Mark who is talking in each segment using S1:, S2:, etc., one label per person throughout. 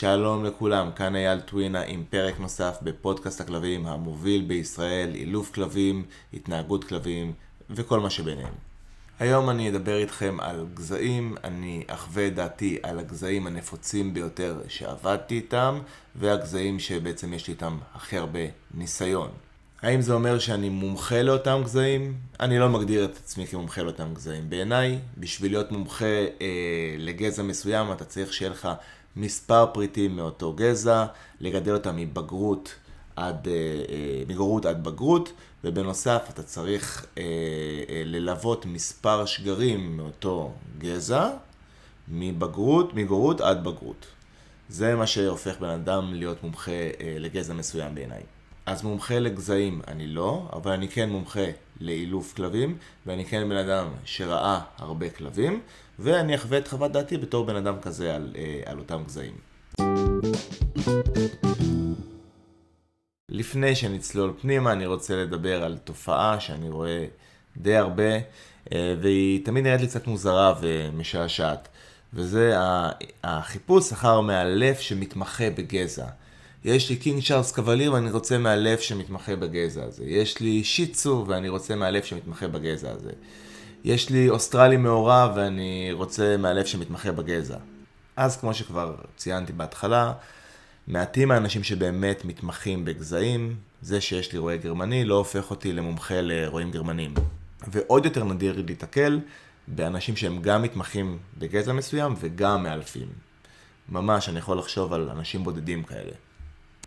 S1: שלום לכולם, כאן אייל טווינה עם פרק נוסף בפודקאסט הכלבים המוביל בישראל, אילוף כלבים, התנהגות כלבים וכל מה שביניהם. היום אני אדבר איתכם על גזעים, אני אחווה את דעתי על הגזעים הנפוצים ביותר שעבדתי איתם והגזעים שבעצם יש לי איתם הכי הרבה ניסיון. האם זה אומר שאני מומחה לאותם גזעים? אני לא מגדיר את עצמי כמומחה לאותם גזעים. בעיניי, בשביל להיות מומחה אה, לגזע מסוים, אתה צריך שיהיה לך מספר פריטים מאותו גזע, לגדל אותם מבגרות עד, אה, אה, מגרות עד בגרות, ובנוסף אתה צריך אה, ללוות מספר שגרים מאותו גזע, מבגרות, מגרות עד בגרות. זה מה שהופך בן אדם להיות מומחה לגזע מסוים בעיניי. אז מומחה לגזעים אני לא, אבל אני כן מומחה לאילוף כלבים, ואני כן בן אדם שראה הרבה כלבים, ואני אחווה את חוות דעתי בתור בן אדם כזה על, אה, על אותם גזעים. לפני שנצלול פנימה, אני רוצה לדבר על תופעה שאני רואה די הרבה, אה, והיא תמיד נראית לי קצת מוזרה ומשעשעת, וזה החיפוש אחר מאלף שמתמחה בגזע. יש לי קינג צ'ארלס קווליר ואני רוצה מאלף שמתמחה בגזע הזה. יש לי שיצו ואני רוצה מאלף שמתמחה בגזע הזה. יש לי אוסטרלי מעורב ואני רוצה מאלף שמתמחה בגזע. אז כמו שכבר ציינתי בהתחלה, מעטים האנשים שבאמת מתמחים בגזעים, זה שיש לי רועה גרמני לא הופך אותי למומחה לרועים גרמנים. ועוד יותר נדיר להתקל באנשים שהם גם מתמחים בגזע מסוים וגם מאלפים. ממש, אני יכול לחשוב על אנשים בודדים כאלה.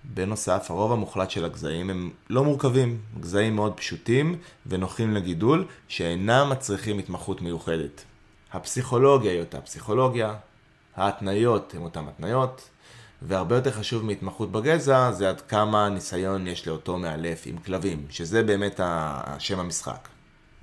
S1: בנוסף, הרוב המוחלט של הגזעים הם לא מורכבים, גזעים מאוד פשוטים ונוחים לגידול, שאינם מצריכים התמחות מיוחדת. הפסיכולוגיה היא אותה פסיכולוגיה, ההתניות הן אותן התניות, והרבה יותר חשוב מהתמחות בגזע זה עד כמה ניסיון יש לאותו מאלף עם כלבים, שזה באמת שם המשחק.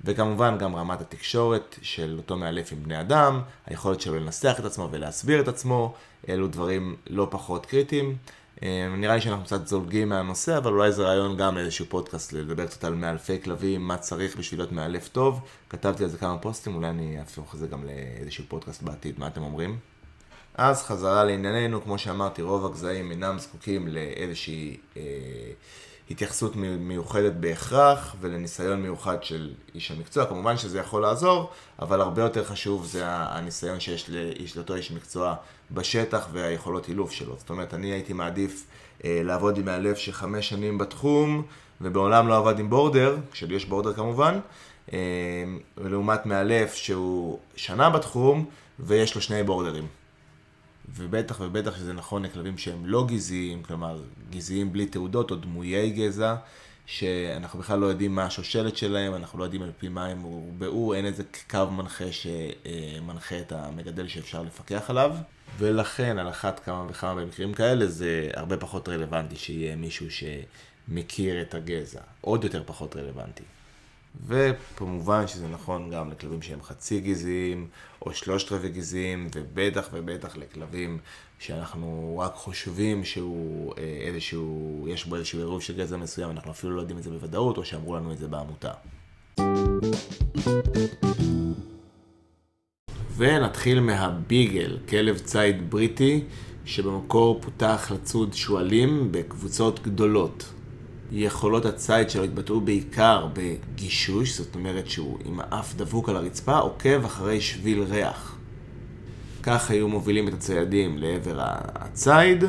S1: וכמובן גם רמת התקשורת של אותו מאלף עם בני אדם, היכולת שלו לנסח את עצמו ולהסביר את עצמו, אלו דברים לא פחות קריטיים. אה, נראה לי שאנחנו קצת זולגים מהנושא, אבל אולי זה רעיון גם לאיזשהו פודקאסט לדבר קצת על מאלפי כלבים, מה צריך בשביל להיות מאלף טוב. כתבתי על זה כמה פוסטים, אולי אני אהפוך את זה גם לאיזשהו פודקאסט בעתיד, מה אתם אומרים? אז חזרה לענייננו, כמו שאמרתי, רוב הגזעים אינם זקוקים לאיזושהי אה, התייחסות מיוחדת בהכרח ולניסיון מיוחד של איש המקצוע. כמובן שזה יכול לעזור, אבל הרבה יותר חשוב זה הניסיון שיש לאיש, לאותו איש מקצוע בשטח והיכולות אילוף שלו. זאת אומרת, אני הייתי מעדיף אה, לעבוד עם מאלף שחמש שנים בתחום, ובעולם לא עבד עם בורדר, כשלי יש בורדר כמובן, אה, ולעומת מאלף שהוא שנה בתחום ויש לו שני בורדרים. ובטח ובטח שזה נכון לכלבים שהם לא גזעיים, כלומר גזעיים בלי תעודות או דמויי גזע, שאנחנו בכלל לא יודעים מה השושלת שלהם, אנחנו לא יודעים על פי מה הם הורבעו, אין איזה קו מנחה שמנחה את המגדל שאפשר לפקח עליו, ולכן על אחת כמה וכמה במקרים כאלה זה הרבה פחות רלוונטי שיהיה מישהו שמכיר את הגזע, עוד יותר פחות רלוונטי. וכמובן שזה נכון גם לכלבים שהם חצי גזעיים או שלושת רבעי גזעיים, ובטח ובטח לכלבים שאנחנו רק חושבים שהוא אה, איזשהו, יש בו איזשהו עירוב של גזע מסוים, אנחנו אפילו לא יודעים את זה בוודאות, או שאמרו לנו את זה בעמותה. ונתחיל מהביגל, כלב ציד בריטי, שבמקור פותח לצוד שועלים בקבוצות גדולות. יכולות הציד שלו התבטאו בעיקר בגישוש, זאת אומרת שהוא עם האף דבוק על הרצפה, עוקב אחרי שביל ריח. כך היו מובילים את הציידים לעבר הציד.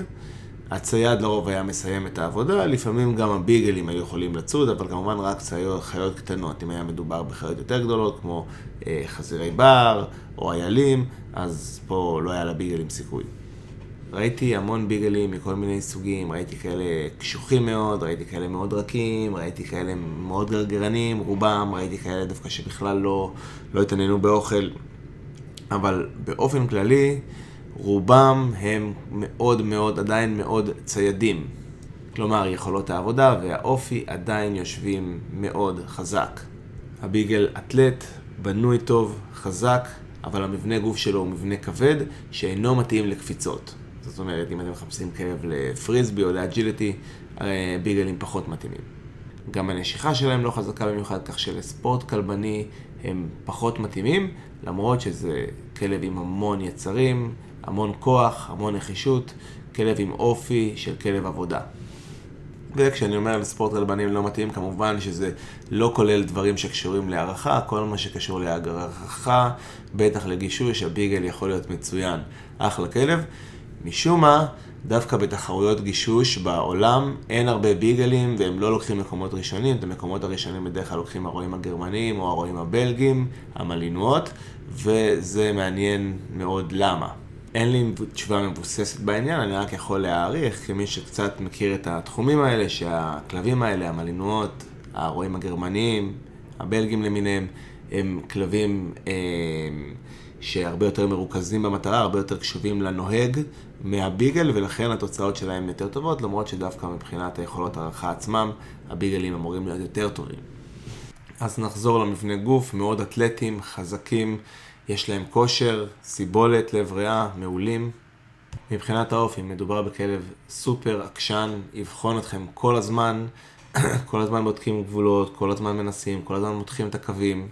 S1: הצייד לרוב היה מסיים את העבודה, לפעמים גם הביגלים היו יכולים לצוד, אבל כמובן רק צייד, חיות קטנות. אם היה מדובר בחיות יותר גדולות, כמו אה, חזירי בר או איילים, אז פה לא היה לביגלים סיכוי. ראיתי המון ביגלים מכל מיני סוגים, ראיתי כאלה קשוחים מאוד, ראיתי כאלה מאוד רכים, ראיתי כאלה מאוד גרגרנים, רובם, ראיתי כאלה דווקא שבכלל לא, לא התעניינו באוכל, אבל באופן כללי, רובם הם מאוד מאוד, עדיין מאוד ציידים. כלומר, יכולות העבודה והאופי עדיין יושבים מאוד חזק. הביגל אתלט, בנוי טוב, חזק, אבל המבנה גוף שלו הוא מבנה כבד שאינו מתאים לקפיצות. זאת אומרת, אם אתם מחפשים כלב לפריסבי או לאג'יליטי, ביגלים פחות מתאימים. גם הנשיכה שלהם לא חזקה במיוחד, כך שלספורט כלבני הם פחות מתאימים, למרות שזה כלב עם המון יצרים, המון כוח, המון נחישות, כלב עם אופי של כלב עבודה. וכשאני אומר לספורט רלבנים לא מתאים, כמובן שזה לא כולל דברים שקשורים להערכה, כל מה שקשור להערכה, בטח לגישוש, הביגל יכול להיות מצוין. אחלה כלב. משום מה, דווקא בתחרויות גישוש בעולם אין הרבה ביגלים והם לא לוקחים מקומות ראשונים, את המקומות הראשונים בדרך כלל לוקחים הרועים הגרמנים או הרועים הבלגים, המלינואות, וזה מעניין מאוד למה. אין לי תשובה מבוססת בעניין, אני רק יכול להעריך, כמי שקצת מכיר את התחומים האלה, שהכלבים האלה, המלינואות, הרועים הגרמניים, הבלגים למיניהם, הם כלבים אה, שהרבה יותר מרוכזים במטרה, הרבה יותר קשובים לנוהג מהביגל, ולכן התוצאות שלהם יותר טובות, למרות שדווקא מבחינת היכולות הערכה עצמם, הביגלים אמורים להיות יותר טובים. אז נחזור למבנה גוף, מאוד אתלטיים, חזקים. יש להם כושר, סיבולת, לב ריאה, מעולים. מבחינת האופי, מדובר בכלב סופר עקשן, יבחון אתכם כל הזמן, כל הזמן בודקים גבולות, כל הזמן מנסים, כל הזמן מותחים את הקווים.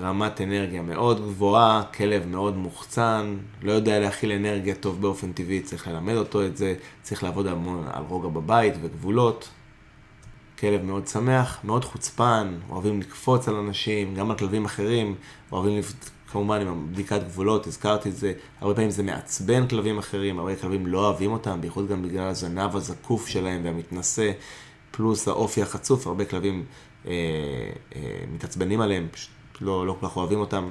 S1: רמת אנרגיה מאוד גבוהה, כלב מאוד מוחצן, לא יודע להכיל אנרגיה טוב באופן טבעי, צריך ללמד אותו את זה, צריך לעבוד המון על רוגע בבית וגבולות. כלב מאוד שמח, מאוד חוצפן, אוהבים לקפוץ על אנשים, גם על כלבים אחרים, אוהבים כמובן עם בדיקת גבולות, הזכרתי את זה, הרבה פעמים זה מעצבן כלבים אחרים, הרבה כלבים לא אוהבים אותם, בייחוד גם בגלל הזנב הזקוף שלהם והמתנשא, פלוס האופי החצוף, הרבה כלבים אה, אה, מתעצבנים עליהם, פשוט לא, לא כל כך אוהבים אותם.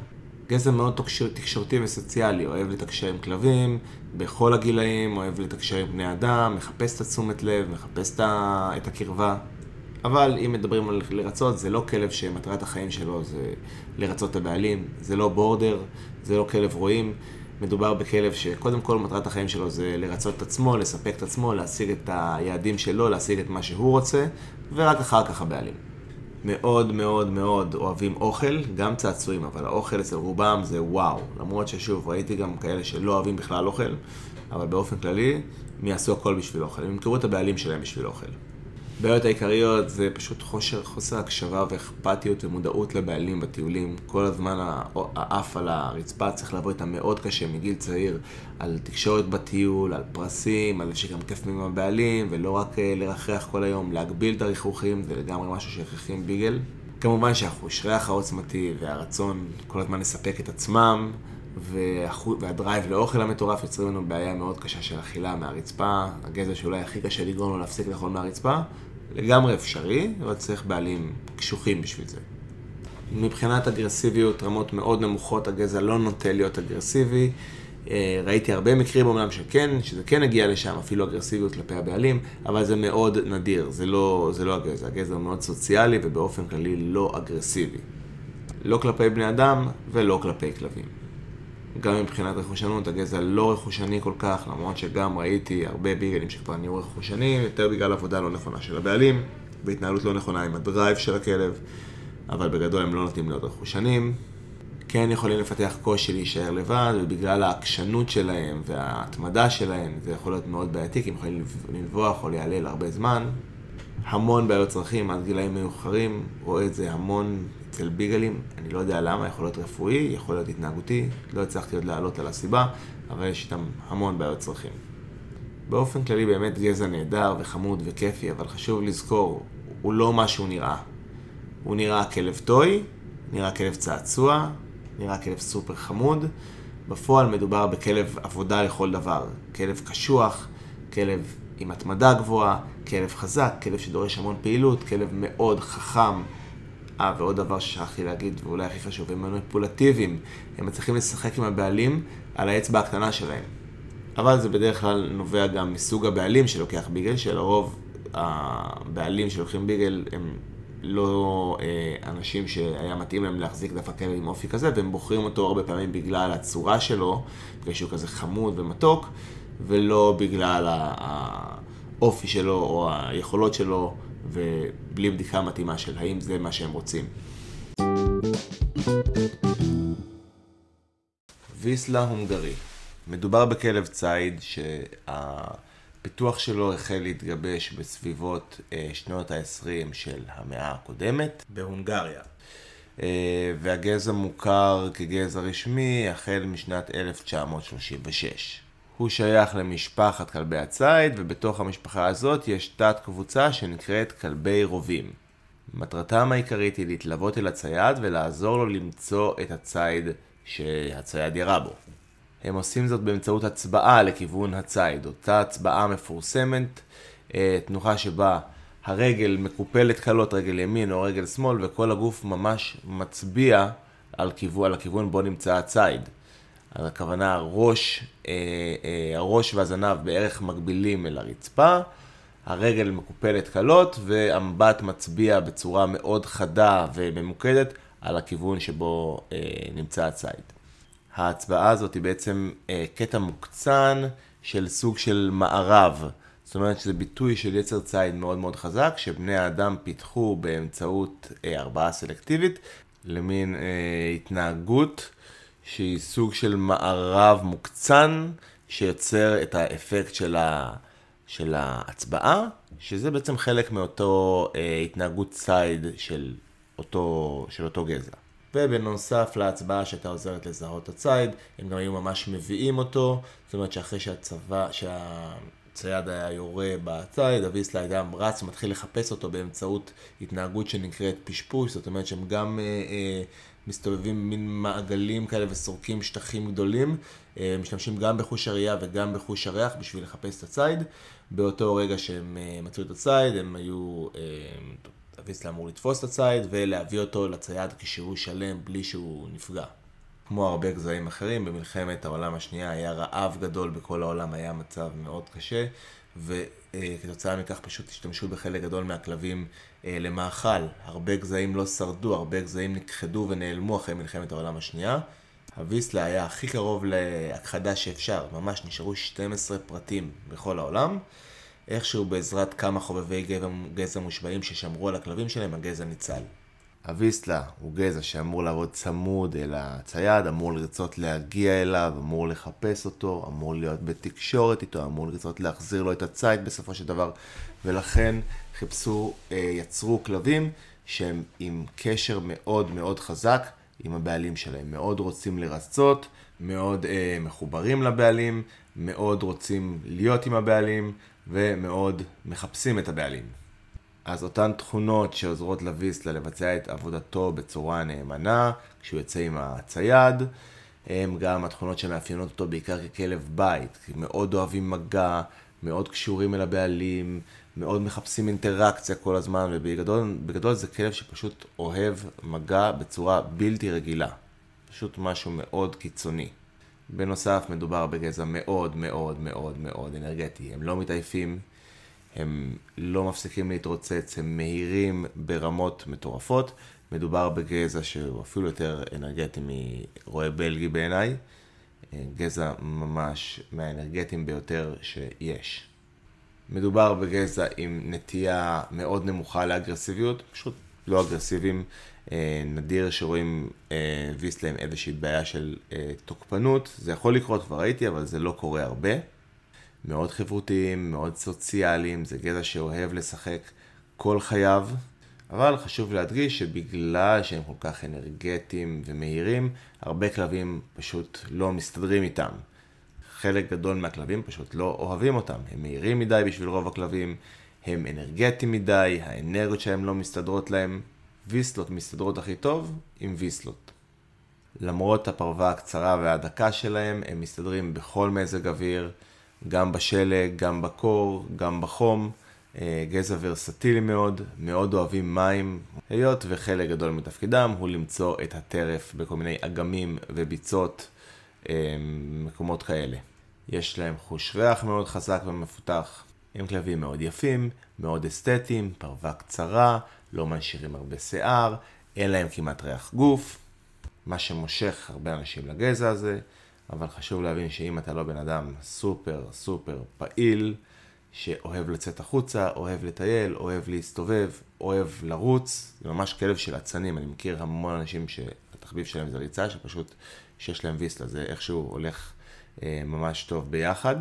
S1: גזע מאוד תקשורתי וסוציאלי, אוהב לתקשר עם כלבים בכל הגילאים, אוהב לתקשר עם בני אדם, מחפש את התשומת לב, מחפש את הקרבה. אבל אם מדברים על לרצות, זה לא כלב שמטרת החיים שלו זה לרצות את הבעלים, זה לא בורדר, זה לא כלב רועים. מדובר בכלב שקודם כל מטרת החיים שלו זה לרצות את עצמו, לספק את עצמו, להשיג את היעדים שלו, להשיג את מה שהוא רוצה, ורק אחר כך הבעלים. מאוד מאוד מאוד אוהבים אוכל, גם צעצועים, אבל האוכל אצל רובם זה וואו. למרות ששוב, ראיתי גם כאלה שלא אוהבים בכלל אוכל, אבל באופן כללי, הם יעשו הכל בשביל אוכל. הם ימכרו את הבעלים שלהם בשביל אוכל. הבעיות העיקריות זה פשוט חושר, חוסר הקשבה ואכפתיות ומודעות לבעלים בטיולים. כל הזמן האף על הרצפה צריך לעבוד איתם מאוד קשה מגיל צעיר על תקשורת בטיול, על פרסים, על שגם כיף עם הבעלים, ולא רק אה, לרחרח כל היום, להגביל את הריחוכים, זה לגמרי משהו שהכרחי עם ביגל. כמובן שהחושריח העוצמתי והרצון כל הזמן לספק את עצמם, והדרייב לאוכל המטורף יוצרים לנו בעיה מאוד קשה של אכילה מהרצפה, הגזע שאולי הכי קשה לגרום לו להפסיק לאכול מהרצפה, לגמרי אפשרי, אבל צריך בעלים קשוחים בשביל זה. מבחינת אגרסיביות, רמות מאוד נמוכות, הגזע לא נוטה להיות אגרסיבי. אה, ראיתי הרבה מקרים אומנם שכן, שזה כן הגיע לשם, אפילו אגרסיביות כלפי הבעלים, אבל זה מאוד נדיר, זה לא, זה לא הגזע. הגזע הוא מאוד סוציאלי ובאופן כללי לא אגרסיבי. לא כלפי בני אדם ולא כלפי כלבים. גם מבחינת רכושנות, הגזע לא רכושני כל כך, למרות שגם ראיתי הרבה ביגלים שכבר נהיו רכושנים, יותר בגלל עבודה לא נכונה של הבעלים, והתנהלות לא נכונה עם הדרייב של הכלב, אבל בגדול הם לא נוטים להיות רכושנים. כן יכולים לפתח קושי להישאר לבד, ובגלל העקשנות שלהם וההתמדה שלהם, זה יכול להיות מאוד בעייתי, כי הם יכולים לנבוח או להיעלל הרבה זמן. המון בעיות צרכים עד גילאים מאוחרים, רואה את זה המון אצל ביגלים, אני לא יודע למה, יכול להיות רפואי, יכול להיות התנהגותי, לא הצלחתי עוד לעלות על הסיבה, אבל יש איתם המון בעיות צרכים. באופן כללי באמת גזע נהדר וחמוד וכיפי, אבל חשוב לזכור, הוא לא מה שהוא נראה. הוא נראה כלב טוי, נראה כלב צעצוע, נראה כלב סופר חמוד. בפועל מדובר בכלב עבודה לכל דבר. כלב קשוח, כלב עם התמדה גבוהה, כלב חזק, כלב שדורש המון פעילות, כלב מאוד חכם, אה, ועוד דבר ששכחתי להגיד, ואולי הכי חשוב, הם מניפולטיביים. הם מצליחים לשחק עם הבעלים על האצבע הקטנה שלהם. אבל זה בדרך כלל נובע גם מסוג הבעלים שלוקח ביגל, שלרוב הבעלים שלוקחים ביגל הם לא אה, אנשים שהיה מתאים להם להחזיק דווקא כלב עם אופי כזה, והם בוחרים אותו הרבה פעמים בגלל הצורה שלו, בגלל שהוא כזה חמוד ומתוק, ולא בגלל האופי שלו או היכולות שלו ובלי בדיקה מתאימה של האם זה מה שהם רוצים. ויסלה הונגרי מדובר בכלב ציד שהפיתוח שלו החל להתגבש בסביבות אה, שנות ה-20 של המאה הקודמת בהונגריה. אה, והגזע מוכר כגזע רשמי החל משנת 1936. הוא שייך למשפחת כלבי הציד, ובתוך המשפחה הזאת יש תת קבוצה שנקראת כלבי רובים. מטרתם העיקרית היא להתלוות אל הצייד ולעזור לו למצוא את הציד שהצייד ירה בו. הם עושים זאת באמצעות הצבעה לכיוון הציד, אותה הצבעה מפורסמת, אה, תנוחה שבה הרגל מקופלת קלות, רגל ימין או רגל שמאל, וכל הגוף ממש מצביע על, כיוון, על הכיוון בו נמצא הציד. אז הכוונה הראש, אה, אה, הראש והזנב בערך מקבילים אל הרצפה, הרגל מקופלת קלות והמבט מצביע בצורה מאוד חדה וממוקדת על הכיוון שבו אה, נמצא הציד. ההצבעה הזאת היא בעצם אה, קטע מוקצן של סוג של מערב. זאת אומרת שזה ביטוי של יצר ציד מאוד מאוד חזק, שבני האדם פיתחו באמצעות אה, הרבעה סלקטיבית למין אה, התנהגות שהיא סוג של מערב מוקצן שיוצר את האפקט של, ה, של ההצבעה, שזה בעצם חלק מאותו אה, התנהגות ציד של אותו, של אותו גזע. ובנוסף להצבעה שהייתה עוזרת לזהות הציד, הם גם היו ממש מביאים אותו, זאת אומרת שאחרי שהצבא, שהצייד היה יורה בציד, אביסלה גם רץ ומתחיל לחפש אותו באמצעות התנהגות שנקראת פשפוש, זאת אומרת שהם גם אה, אה, מסתובבים מין מעגלים כאלה וסורקים שטחים גדולים, אה, משתמשים גם בחוש הראייה וגם בחוש הריח בשביל לחפש את הציד. באותו רגע שהם אה, מצאו את הציד, הם היו... אה, אביסלה אמור לתפוס את הציד ולהביא אותו לצייד כשהוא שלם בלי שהוא נפגע. כמו הרבה גזעים אחרים, במלחמת העולם השנייה היה רעב גדול בכל העולם, היה מצב מאוד קשה, וכתוצאה מכך פשוט השתמשו בחלק גדול מהכלבים אה, למאכל. הרבה גזעים לא שרדו, הרבה גזעים נכחדו ונעלמו אחרי מלחמת העולם השנייה. הוויסלה היה הכי קרוב להכחדה שאפשר, ממש נשארו 12 פרטים בכל העולם. איכשהו בעזרת כמה חובבי גזע מושבעים ששמרו על הכלבים שלהם, הגזע ניצל. הוויסלה הוא גזע שאמור לעבוד צמוד אל הצייד, אמור לרצות להגיע אליו, אמור לחפש אותו, אמור להיות בתקשורת איתו, אמור לרצות להחזיר לו את הציד בסופו של דבר, ולכן חיפשו, אה, יצרו כלבים שהם עם קשר מאוד מאוד חזק עם הבעלים שלהם. מאוד רוצים לרצות, מאוד אה, מחוברים לבעלים, מאוד רוצים להיות עם הבעלים, ומאוד מחפשים את הבעלים. אז אותן תכונות שעוזרות לוויסלה לבצע את עבודתו בצורה נאמנה, כשהוא יוצא עם הצייד, הם גם התכונות שמאפיינות אותו בעיקר ככלב בית, כי מאוד אוהבים מגע, מאוד קשורים אל הבעלים, מאוד מחפשים אינטראקציה כל הזמן, ובגדול זה כלב שפשוט אוהב מגע בצורה בלתי רגילה. פשוט משהו מאוד קיצוני. בנוסף, מדובר בגזע מאוד מאוד מאוד מאוד אנרגטי. הם לא מתעייפים, הם לא מפסיקים להתרוצץ, הם מהירים ברמות מטורפות. מדובר בגזע שהוא אפילו יותר אנרגטי מרועה בלגי בעיניי. גזע ממש מהאנרגטיים ביותר שיש. מדובר בגזע עם נטייה מאוד נמוכה לאגרסיביות, פשוט לא אגרסיביים. אה, נדיר שרואים אה, ויסלה עם איזושהי בעיה של אה, תוקפנות, זה יכול לקרות, כבר ראיתי, אבל זה לא קורה הרבה. מאוד חברותיים, מאוד סוציאליים, זה גזע שאוהב לשחק כל חייו, אבל חשוב להדגיש שבגלל שהם כל כך אנרגטיים ומהירים, הרבה כלבים פשוט לא מסתדרים איתם. חלק גדול מהכלבים פשוט לא אוהבים אותם, הם מהירים מדי בשביל רוב הכלבים, הם אנרגטיים מדי, האנרגיות שלהם לא מסתדרות להם. ויסלות מסתדרות הכי טוב עם ויסלות. למרות הפרווה הקצרה והדקה שלהם, הם מסתדרים בכל מזג אוויר, גם בשלג, גם בקור, גם בחום. אה, גזע ורסטילי מאוד, מאוד אוהבים מים, היות וחלק גדול מתפקידם הוא למצוא את הטרף בכל מיני אגמים וביצות, אה, מקומות כאלה. יש להם חוש ריח מאוד חזק ומפותח. הם כלבים מאוד יפים, מאוד אסתטיים, פרווה קצרה, לא מנשירים הרבה שיער, אין להם כמעט ריח גוף, מה שמושך הרבה אנשים לגזע הזה, אבל חשוב להבין שאם אתה לא בן אדם סופר סופר פעיל, שאוהב לצאת החוצה, אוהב לטייל, אוהב להסתובב, אוהב לרוץ, זה ממש כלב של אצנים, אני מכיר המון אנשים שהתחביב שלהם זה ריצה, שפשוט, שיש להם ויסלה, זה איכשהו הולך אה, ממש טוב ביחד.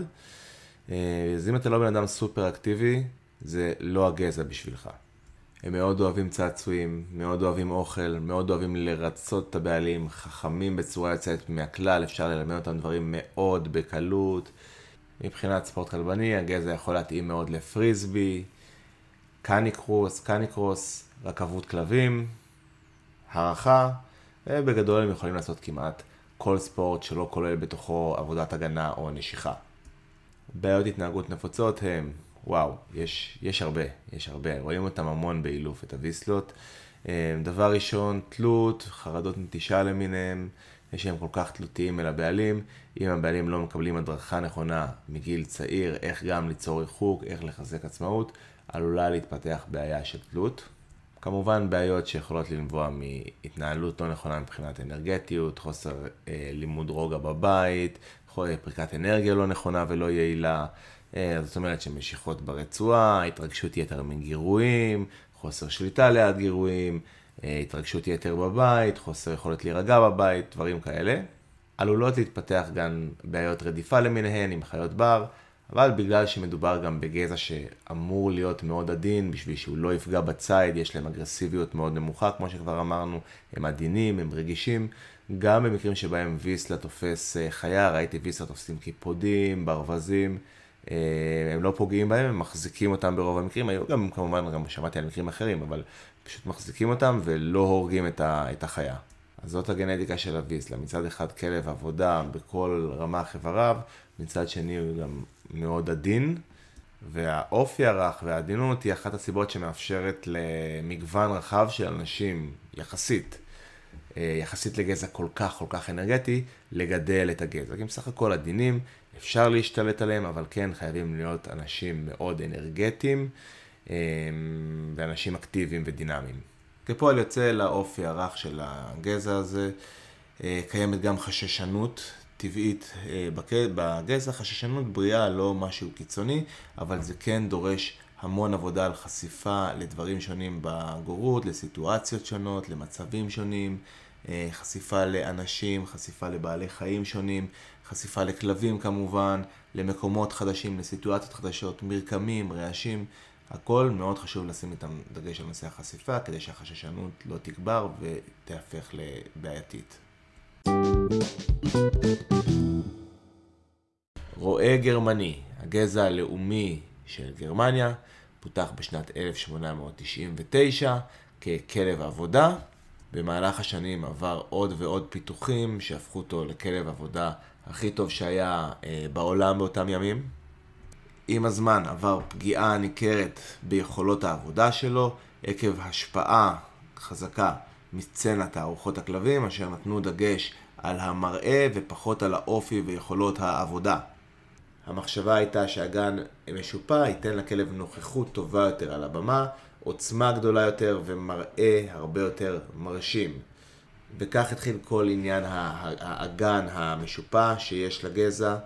S1: אה, אז אם אתה לא בן אדם סופר אקטיבי, זה לא הגזע בשבילך. הם מאוד אוהבים צעצועים, מאוד אוהבים אוכל, מאוד אוהבים לרצות את הבעלים, חכמים בצורה יוצאת מהכלל, אפשר ללמד אותם דברים מאוד בקלות. מבחינת ספורט כלבני, הגזע יכול להתאים מאוד לפריסבי, קניקרוס, קניקרוס, רכבות כלבים, הערכה, ובגדול הם יכולים לעשות כמעט כל ספורט שלא כולל בתוכו עבודת הגנה או נשיכה. בעיות התנהגות נפוצות הם, וואו, יש, יש הרבה, יש הרבה, רואים אותם המון באילוף, את הוויסלות. אה, דבר ראשון, תלות, חרדות נטישה למיניהם, שהם כל כך תלותיים אל הבעלים. אם הבעלים לא מקבלים הדרכה נכונה מגיל צעיר, איך גם ליצור ריחוק, איך לחזק עצמאות, עלולה להתפתח בעיה של תלות. כמובן בעיות שיכולות לנבוע מהתנהלות לא נכונה מבחינת אנרגטיות, חוסר אה, לימוד רוגע בבית, פריקת אנרגיה לא נכונה ולא יעילה, אה, זאת אומרת שמשיכות ברצועה, התרגשות יתר מגירויים, חוסר שליטה ליד גירויים, אה, התרגשות יתר בבית, חוסר יכולת להירגע בבית, דברים כאלה. עלולות להתפתח גם בעיות רדיפה למיניהן עם חיות בר, אבל בגלל שמדובר גם בגזע שאמור להיות מאוד עדין, בשביל שהוא לא יפגע בציד, יש להם אגרסיביות מאוד נמוכה, כמו שכבר אמרנו, הם עדינים, הם רגישים. גם במקרים שבהם ויסלה תופס אה, חיה, ראיתי ויסלה תופסים קיפודים, ברווזים, אה, הם לא פוגעים בהם, הם מחזיקים אותם ברוב המקרים, היו גם כמובן, גם שמעתי על מקרים אחרים, אבל פשוט מחזיקים אותם ולא הורגים את החיה. אז זאת הגנטיקה של הוויסלה, מצד אחד כלב עבודה בכל רמ"ח איבריו, מצד שני הוא גם מאוד עדין, והאופי הרך והעדינות היא אחת הסיבות שמאפשרת למגוון רחב של אנשים, יחסית, אה, יחסית לגזע כל כך כל כך אנרגטי, לגדל את הגזע. כי בסך הכל עדינים, אפשר להשתלט עליהם, אבל כן חייבים להיות אנשים מאוד אנרגטיים אה, ואנשים אקטיביים ודינמיים. כפועל יוצא לאופי הרך של הגזע הזה, אה, קיימת גם חששנות טבעית בגזע, חששנות בריאה, לא משהו קיצוני, אבל זה כן דורש המון עבודה על חשיפה לדברים שונים בגורות, לסיטואציות שונות, למצבים שונים, אה, חשיפה לאנשים, חשיפה לבעלי חיים שונים, חשיפה לכלבים כמובן, למקומות חדשים, לסיטואציות חדשות, מרקמים, רעשים, הכל מאוד חשוב לשים איתם דגש על נושא החשיפה, כדי שהחששנות לא תגבר ותהפך לבעייתית. רועה גרמני, הגזע הלאומי של גרמניה, פותח בשנת 1899 ככלב עבודה. במהלך השנים עבר עוד ועוד פיתוחים שהפכו אותו לכלב עבודה הכי טוב שהיה אה, בעולם באותם ימים. עם הזמן עבר פגיעה ניכרת ביכולות העבודה שלו עקב השפעה חזקה מסצנת תערוכות הכלבים אשר נתנו דגש על המראה ופחות על האופי ויכולות העבודה. המחשבה הייתה שהגן משופע ייתן לכלב נוכחות טובה יותר על הבמה, עוצמה גדולה יותר ומראה הרבה יותר מרשים. וכך התחיל כל עניין האגן המשופע שיש לגזע,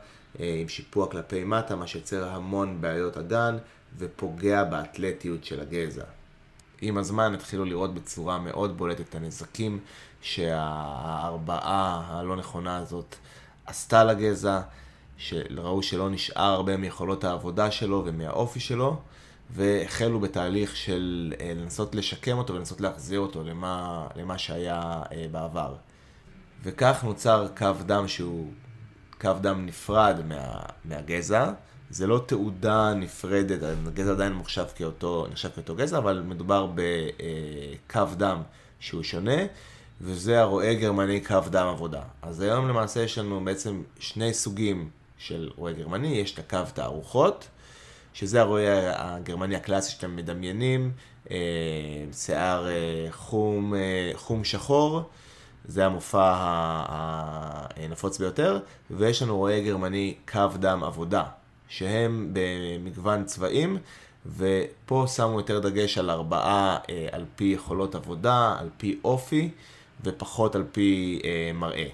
S1: אה, עם שיפוע כלפי מטה, מה שיוצר המון בעיות אגן ופוגע באתלטיות של הגזע. עם הזמן התחילו לראות בצורה מאוד בולטת את הנזקים שההרבעה הלא נכונה הזאת עשתה לגזע, שראו שלא נשאר הרבה מיכולות העבודה שלו ומהאופי שלו, והחלו בתהליך של אה, לנסות לשקם אותו ולנסות להחזיר אותו למה, למה שהיה אה, בעבר. וכך נוצר קו דם שהוא קו דם נפרד מה, מהגזע. זה לא תעודה נפרדת, הגזע עדיין מוחשב כאותו, נחשב כאותו גזע, אבל מדובר בקו אה, דם שהוא שונה, וזה הרועה גרמני קו דם עבודה. אז היום למעשה יש לנו בעצם שני סוגים של רועה גרמני, יש את הקו תערוכות, שזה הרועה הגרמני הקלאסי שאתם מדמיינים, אה, שיער אה, חום, אה, חום שחור, זה המופע הנפוץ ביותר, ויש לנו רועה גרמני קו דם עבודה, שהם במגוון צבעים, ופה שמו יותר דגש על ארבעה על פי יכולות עבודה, על פי אופי, ופחות על פי מראה.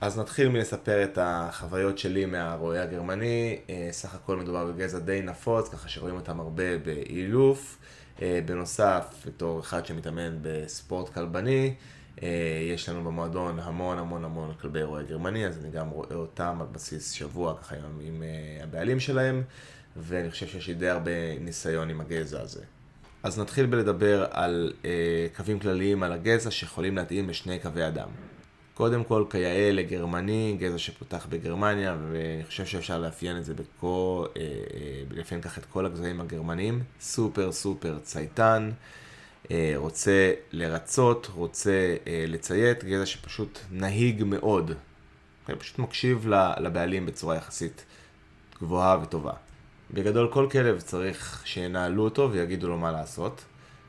S1: אז נתחיל מלספר את החוויות שלי מהרועה הגרמני. אה, סך הכל מדובר בגזע די נפוץ, ככה שרואים אותם הרבה באילוף. אה, בנוסף, בתור אחד שמתאמן בספורט כלבני, אה, יש לנו במועדון המון המון המון כלבי רועה גרמני, אז אני גם רואה אותם על בסיס שבוע, ככה עם, עם הבעלים שלהם, ואני חושב שיש לי די הרבה ניסיון עם הגזע הזה. אז נתחיל בלדבר על קווים כלליים על הגזע שיכולים להתאים לשני קווי אדם. קודם כל, כיאה לגרמני, גזע שפותח בגרמניה, ואני חושב שאפשר לאפיין את זה בכל, אה, אה, לאפיין ככה את כל הגזעים הגרמניים. סופר סופר צייתן, אה, רוצה לרצות, רוצה לציית, גזע שפשוט נהיג מאוד. פשוט מקשיב לבעלים בצורה יחסית גבוהה וטובה. בגדול, כל כלב צריך שינהלו אותו ויגידו לו מה לעשות.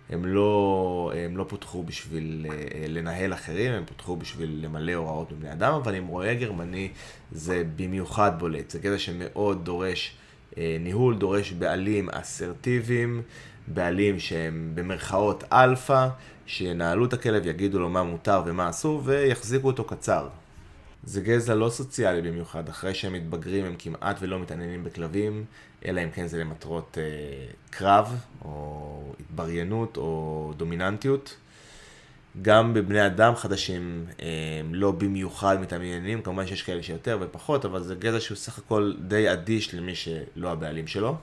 S1: הם לא, הם לא פותחו בשביל אה, לנהל אחרים, הם פותחו בשביל למלא הוראות בבני אדם, אבל עם רועה גרמני זה במיוחד בולט. זה קטע שמאוד דורש אה, ניהול, דורש בעלים אסרטיביים, בעלים שהם במרכאות אלפא, שינהלו את הכלב, יגידו לו מה מותר ומה אסור, ויחזיקו אותו קצר. זה גזע לא סוציאלי במיוחד, אחרי שהם מתבגרים הם כמעט ולא מתעניינים בכלבים, אלא אם כן זה למטרות אה, קרב, או התבריינות, או דומיננטיות. גם בבני אדם חדשים אה, לא במיוחד מתעניינים, כמובן שיש כאלה שיותר ופחות, אבל זה גזע שהוא סך הכל די אדיש למי שלא הבעלים שלו.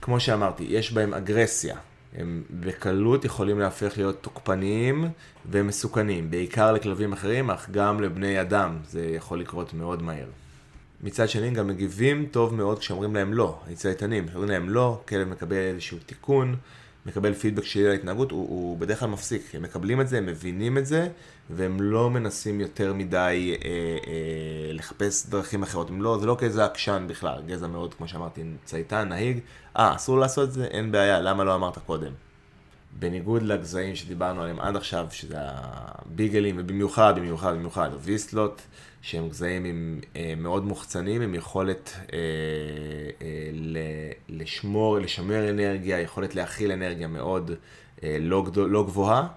S1: כמו שאמרתי, יש בהם אגרסיה, הם בקלות יכולים להפך להיות תוקפניים ומסוכנים, בעיקר לכלבים אחרים, אך גם לבני אדם, זה יכול לקרות מאוד מהר. מצד שני, גם מגיבים טוב מאוד כשאומרים להם לא, הצייתנים, כשאומרים להם לא, כלב מקבל איזשהו תיקון, מקבל פידבק שלי על ההתנהגות, הוא, הוא בדרך כלל מפסיק, הם מקבלים את זה, הם מבינים את זה, והם לא מנסים יותר מדי אה, אה, לחפש דרכים אחרות, לא, זה לא גזע עקשן בכלל, גזע מאוד, כמו שאמרתי, צייתן, נהיג, אה, אסור לעשות את זה, אין בעיה, למה לא אמרת קודם? בניגוד לגזעים שדיברנו עליהם עד עכשיו, שזה הביגלים, ובמיוחד, במיוחד, במיוחד, ויסטלוט, שהם גזעים עם, אה, מאוד מוחצנים, עם יכולת אה, אה, לשמור, לשמר אנרגיה, יכולת להכיל אנרגיה מאוד אה, לא, לא גבוהה.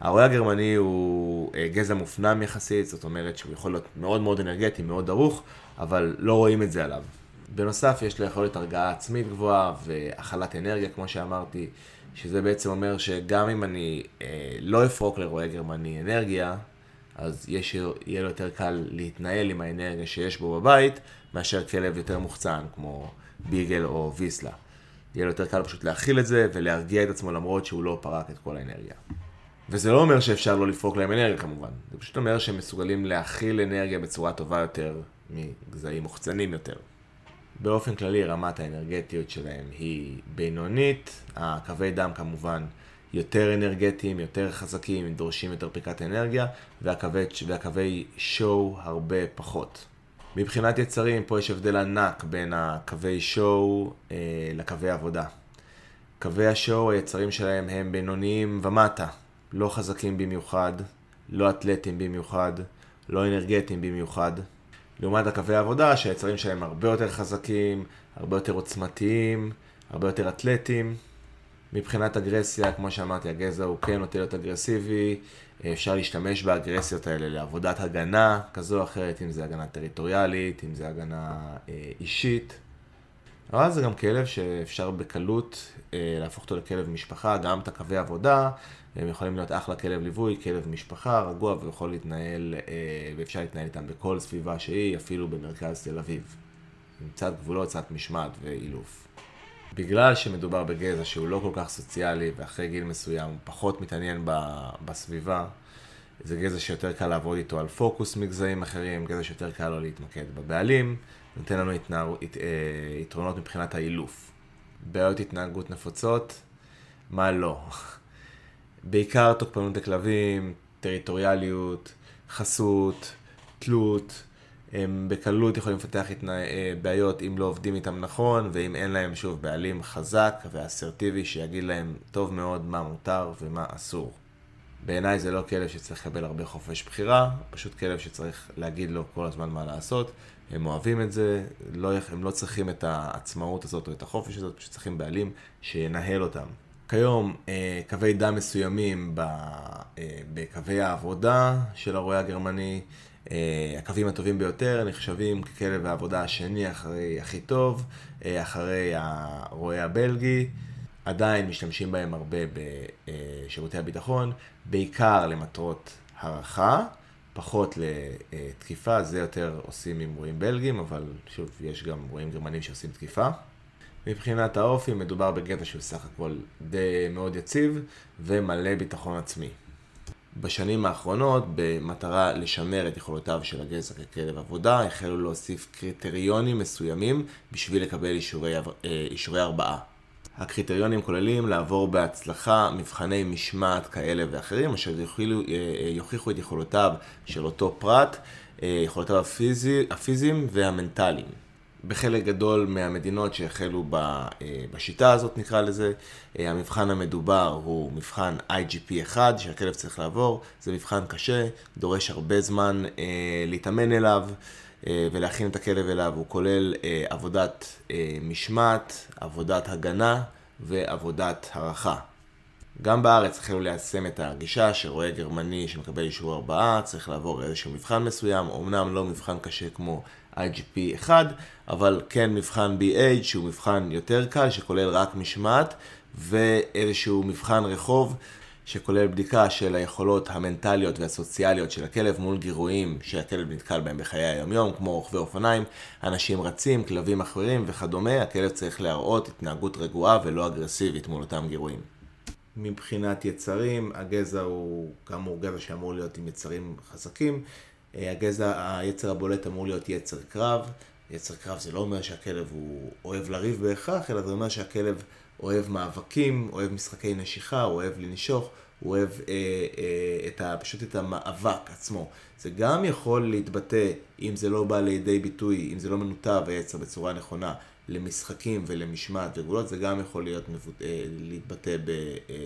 S1: הרועה הגרמני הוא אה, גזע מופנם יחסית, זאת אומרת שהוא יכול להיות מאוד מאוד אנרגטי, מאוד דרוך, אבל לא רואים את זה עליו. בנוסף, יש לו יכולת הרגעה עצמית גבוהה והכלת אנרגיה, כמו שאמרתי, שזה בעצם אומר שגם אם אני אה, לא אפרוק לרועה גרמני אנרגיה, אז יש, יהיה לו יותר קל להתנהל עם האנרגיה שיש בו בבית, מאשר כלב יותר מוחצן, כמו ביגל או ויסלה. יהיה לו יותר קל פשוט להכיל את זה ולהרגיע את עצמו למרות שהוא לא פרק את כל האנרגיה. וזה לא אומר שאפשר לא לפרוק להם אנרגיה כמובן, זה פשוט אומר שהם מסוגלים להכיל אנרגיה בצורה טובה יותר מגזעים מוחצנים יותר. באופן כללי רמת האנרגטיות שלהם היא בינונית, הקווי דם כמובן יותר אנרגטיים, יותר חזקים, דורשים יותר פריקת אנרגיה, והקווי, והקווי שואו הרבה פחות. מבחינת יצרים, פה יש הבדל ענק בין הקווי שואו אה, לקווי עבודה. קווי השואו, היצרים שלהם הם בינוניים ומטה, לא חזקים במיוחד, לא אתלטיים במיוחד, לא אנרגטיים במיוחד. לעומת הקווי העבודה, שהיצרים שלהם הרבה יותר חזקים, הרבה יותר עוצמתיים, הרבה יותר אתלטיים. מבחינת אגרסיה, כמו שאמרתי, הגזע הוא כן נוטה להיות אגרסיבי, אפשר להשתמש באגרסיות האלה לעבודת הגנה כזו או אחרת, אם זה הגנה טריטוריאלית, אם זה הגנה אה, אישית. אבל זה גם כלב שאפשר בקלות אה, להפוך אותו לכלב משפחה, גם את הקווי עבודה, הם יכולים להיות אחלה כלב ליווי, כלב משפחה, רגוע ויכול להתנהל, אה, ואפשר להתנהל איתם בכל סביבה שהיא, אפילו במרכז תל אביב. עם קצת גבולות, קצת משמעת ואילוף. בגלל שמדובר בגזע שהוא לא כל כך סוציאלי, ואחרי גיל מסוים הוא פחות מתעניין בסביבה, זה גזע שיותר קל לעבוד איתו על פוקוס מגזעים אחרים, גזע שיותר קל לו להתמקד בבעלים, נותן לנו התנער, ית, אה, יתרונות מבחינת האילוף. בעיות התנהגות נפוצות, מה לא? בעיקר תוקפנות לכלבים, טריטוריאליות, חסות, תלות, הם בקלות יכולים לפתח התנה... אה, בעיות אם לא עובדים איתם נכון, ואם אין להם שוב בעלים חזק ואסרטיבי שיגיד להם טוב מאוד מה מותר ומה אסור. בעיניי זה לא כלב שצריך לקבל הרבה חופש בחירה, פשוט כלב שצריך להגיד לו כל הזמן מה לעשות. הם אוהבים את זה, לא, הם לא צריכים את העצמאות הזאת או את החופש הזאת, פשוט צריכים בעלים שינהל אותם. כיום אה, קווי דם מסוימים אה, בקווי העבודה של הרועה הגרמני, הקווים הטובים ביותר נחשבים ככלב העבודה השני אחרי הכי טוב, אחרי הרועה הבלגי. עדיין משתמשים בהם הרבה בשירותי הביטחון, בעיקר למטרות הערכה, פחות לתקיפה, זה יותר עושים עם רועים בלגים, אבל שוב, יש גם רועים גרמנים שעושים תקיפה. מבחינת האופי מדובר בגטע שהוא סך הכל די מאוד יציב ומלא ביטחון עצמי. בשנים האחרונות, במטרה לשמר את יכולותיו של הגזע ככלב עבודה, החלו להוסיף קריטריונים מסוימים בשביל לקבל אישורי, אה, אישורי הרבעה. הקריטריונים כוללים לעבור בהצלחה מבחני משמעת כאלה ואחרים, אשר יוכילו, אה, אה, יוכיחו את יכולותיו של אותו פרט, יכולותיו הפיזי, הפיזיים והמנטליים. בחלק גדול מהמדינות שהחלו בשיטה הזאת נקרא לזה, המבחן המדובר הוא מבחן IGP1 שהכלב צריך לעבור, זה מבחן קשה, דורש הרבה זמן להתאמן אליו. אה, ולהכין את הכלב אליו, הוא כולל אה, עבודת אה, משמעת, עבודת הגנה ועבודת הערכה. גם בארץ החלו ליישם את הגישה שרואה גרמני שמקבל אישור ארבעה צריך לעבור איזשהו מבחן מסוים, אמנם לא מבחן קשה כמו IGP 1, אבל כן מבחן BH שהוא מבחן יותר קל שכולל רק משמעת ואיזשהו מבחן רחוב שכולל בדיקה של היכולות המנטליות והסוציאליות של הכלב מול גירויים שהכלב נתקל בהם בחיי היומיום, כמו רוכבי אופניים, אנשים רצים, כלבים אחרים וכדומה, הכלב צריך להראות התנהגות רגועה ולא אגרסיבית מול אותם גירויים. מבחינת יצרים, הגזע הוא כאמור גזע שאמור להיות עם יצרים חזקים. הגזע, היצר הבולט אמור להיות יצר קרב. יצר קרב זה לא אומר שהכלב הוא אוהב לריב בהכרח, אלא זה אומר שהכלב אוהב מאבקים, אוהב משחקי נשיכה, אוהב לנשוך, הוא אוהב אה, אה, את ה, פשוט את המאבק עצמו. זה גם יכול להתבטא, אם זה לא בא לידי ביטוי, אם זה לא מנותב היצר בצורה נכונה, למשחקים ולמשמעת וגבולות, זה גם יכול להיות. אה, להתבטא ב, אה,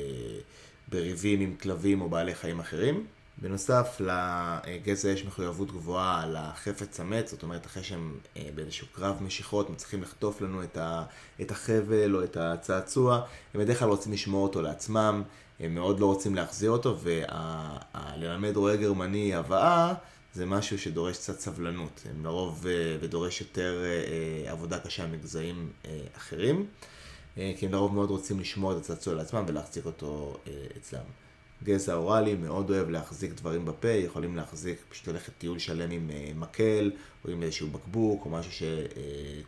S1: בריבים עם כלבים או בעלי חיים אחרים. בנוסף, לגזע יש מחויבות גבוהה לחפץ המץ, זאת אומרת, אחרי שהם אה, באיזשהו קרב משיכות מצליחים לחטוף לנו את, את החבל או את הצעצוע, הם בדרך כלל רוצים לשמור אותו לעצמם, הם מאוד לא רוצים להחזיר אותו, וללמד רועה גרמני הבאה זה משהו שדורש קצת סבלנות, הם לרוב אה, ודורש יותר אה, עבודה קשה מגזעים אחרים, כי הם לרוב מאוד רוצים לשמור את הצעצוע לעצמם ולהחזיק אותו אצלם. גזע אוראלי מאוד אוהב להחזיק דברים בפה, יכולים להחזיק, פשוט ללכת טיול שלם עם uh, מקל, או עם איזשהו בקבוק, או משהו ש... Uh,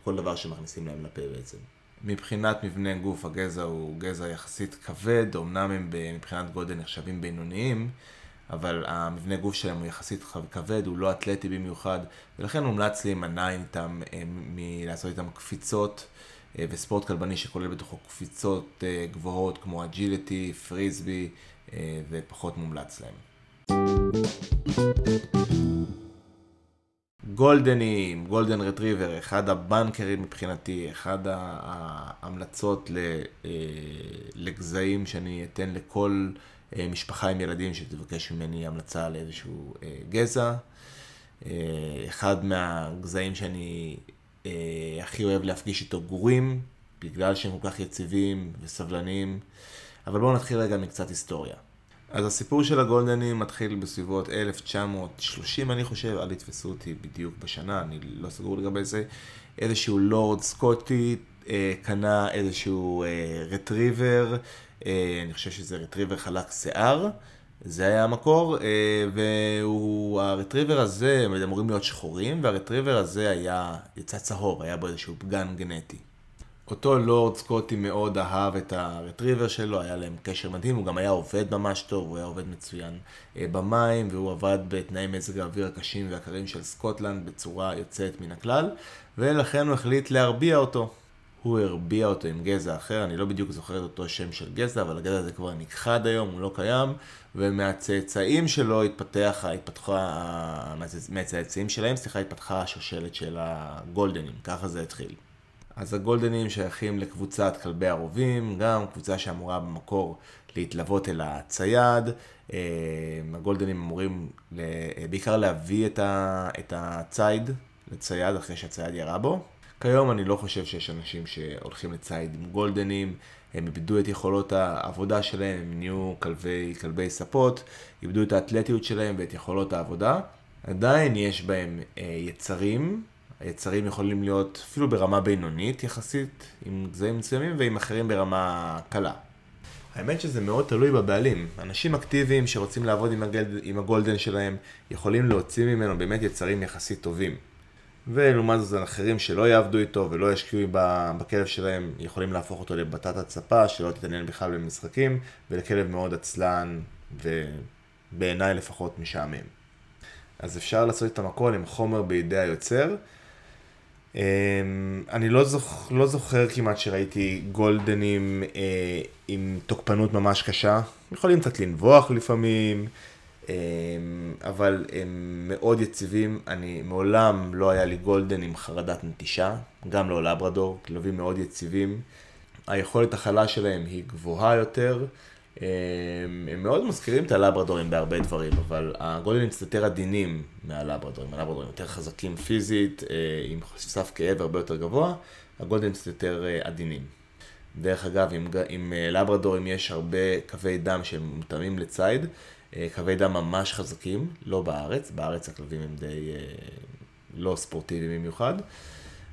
S1: כל דבר שמכניסים להם לפה בעצם. מבחינת מבנה גוף, הגזע הוא גזע יחסית כבד, אמנם הם מבחינת גודל נחשבים בינוניים, אבל המבנה גוף שלהם הוא יחסית כבד, הוא לא אתלטי במיוחד, ולכן מומלץ להימנע איתם, אה, מלעשות איתם קפיצות. וספורט כלבני שכולל בתוכו קפיצות גבוהות כמו agility, פריסבי, אה, ופחות מומלץ להם. גולדנים, גולדן רטריבר, אחד ה bankers מבחינתי, אחד ההמלצות אה, לגזעים שאני אתן לכל אה, משפחה עם ילדים שתבקש ממני המלצה לאיזשהו גזע. אחד מהגזעים שאני הכי אוהב להפגיש איתו גורים, בגלל שהם כל כך יציבים וסבלניים. אבל בואו נתחיל רגע מקצת היסטוריה. אז הסיפור של הגולדנים מתחיל בסביבות 1930 אני חושב, אל יתפסו אותי בדיוק בשנה, אני לא סגור לגבי זה. איזשהו לורד סקוטי אה, קנה איזשהו אה, רטריבר, אה, אני חושב שזה רטריבר חלק שיער, זה היה המקור, אה, והרטריבר הזה, הם אמורים להיות שחורים, והרטריבר הזה היה, יצא צהוב, היה בו איזשהו פגן גנטי. אותו לורד סקוטי מאוד אהב את הרטריבר שלו, היה להם קשר מדהים, הוא גם היה עובד ממש טוב, הוא היה עובד מצוין אה, במים, והוא עבד בתנאי מזג האוויר הקשים והקרים של סקוטלנד בצורה יוצאת מן הכלל, ולכן הוא החליט להרביע אותו. הוא הרביע אותו עם גזע אחר, אני לא בדיוק זוכר את אותו שם של גזע, אבל הגזע הזה כבר נכחד היום, הוא לא קיים, ומהצאצאים שלו התפתח, התפתחה, מהצאצאים שלהם, סליחה, התפתחה השושלת של הגולדנים, ככה זה התחיל. אז הגולדנים שייכים לקבוצת כלבי הרובים, גם קבוצה שאמורה במקור להתלוות אל הצייד. אה, הגולדנים אמורים בעיקר להביא את הצייד לצייד אחרי שהצייד ירה בו. כיום אני לא חושב שיש אנשים שהולכים לצייד עם גולדנים, הם איבדו את יכולות העבודה שלהם, הם נהיו כלבי, כלבי ספות, איבדו את האתלטיות שלהם ואת יכולות העבודה. עדיין יש בהם אה, יצרים היצרים יכולים להיות אפילו ברמה בינונית יחסית, עם גזעים מסוימים, ועם אחרים ברמה קלה. האמת שזה מאוד תלוי בבעלים. אנשים אקטיביים שרוצים לעבוד עם, הגל... עם הגולדן שלהם, יכולים להוציא ממנו באמת יצרים יחסית טובים. ולעומת זאת אחרים שלא יעבדו איתו ולא ישקיעו בכלב שלהם, יכולים להפוך אותו לבטטת ספה שלא תתעניין בכלל במשחקים, ולכלב מאוד עצלן בעיניי לפחות משעמם. אז אפשר לעשות את המקול עם חומר בידי היוצר. אמ, אני לא, זוכ, לא זוכר כמעט שראיתי גולדנים אה, עם תוקפנות ממש קשה. יכולים קצת לנבוח לפעמים, אה, אבל הם מאוד יציבים. אני מעולם לא היה לי גולדן עם חרדת נטישה, גם לא לברדור, כלבים מאוד יציבים. היכולת הכלה שלהם היא גבוהה יותר. הם מאוד מזכירים את הלברדורים בהרבה דברים, אבל הגולדנים קצת יותר עדינים מהלברדורים. הלברדורים יותר חזקים פיזית, אה, עם סף כאב הרבה יותר גבוה, הגולדנים קצת יותר אה, עדינים. דרך אגב, עם, עם אה, לברדורים יש הרבה קווי דם שהם מותאמים לציד, קווי דם ממש חזקים, לא בארץ, בארץ הכלבים הם די לא ספורטיביים במיוחד.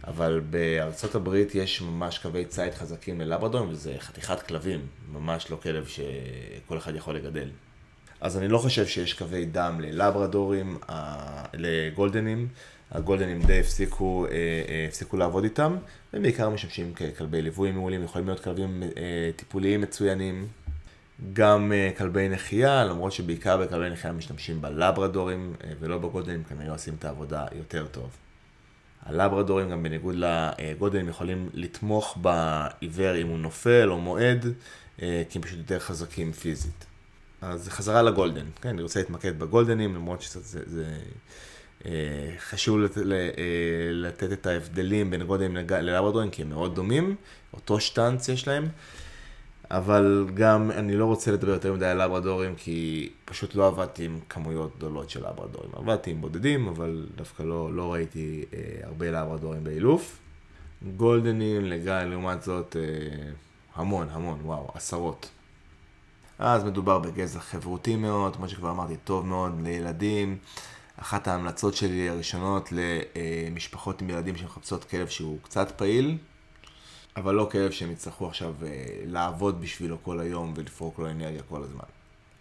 S1: אבל בארצות הברית יש ממש קווי ציד חזקים ללברדורים, וזה חתיכת כלבים, ממש לא כלב שכל אחד יכול לגדל. אז אני לא חושב שיש קווי דם ללברדורים, לגולדנים. הגולדנים די הפסיקו, אה, אה, הפסיקו לעבוד איתם, והם בעיקר משמשים ככלבי ליווי מעולים, יכולים להיות כלבים אה, טיפוליים מצוינים, גם כלבי נחייה, למרות שבעיקר בכלבי נחייה משתמשים בלברדורים ולא בגולדנים, כנראה עושים את העבודה יותר טוב. הלברדורים, גם בניגוד לגודל, הם יכולים לתמוך בעיוור אם הוא נופל או מועד, אה, כי הם פשוט יותר חזקים פיזית. אז חזרה לגולדן, כן, אני רוצה להתמקד בגולדנים, למרות שזה זה, זה, אה, חשוב לת, אה, לתת את ההבדלים בין גולדנים ללברדורים, כי הם מאוד דומים, אותו שטאנץ יש להם. אבל גם אני לא רוצה לדבר יותר מדי על לברדורים, כי פשוט לא עבדתי עם כמויות גדולות של לברדורים. עבדתי עם בודדים, אבל דווקא לא, לא ראיתי אה, הרבה לברדורים באילוף. גולדנים, לגיא, לעומת זאת, אה, המון, המון, וואו, עשרות. אז מדובר בגזע חברותי מאוד, כמו שכבר אמרתי, טוב מאוד לילדים. אחת ההמלצות שלי הראשונות למשפחות עם ילדים שמחפשות כלב שהוא קצת פעיל, אבל לא כאב שהם יצטרכו עכשיו אה, לעבוד בשבילו כל היום ולפרוק לו אנרגיה כל הזמן.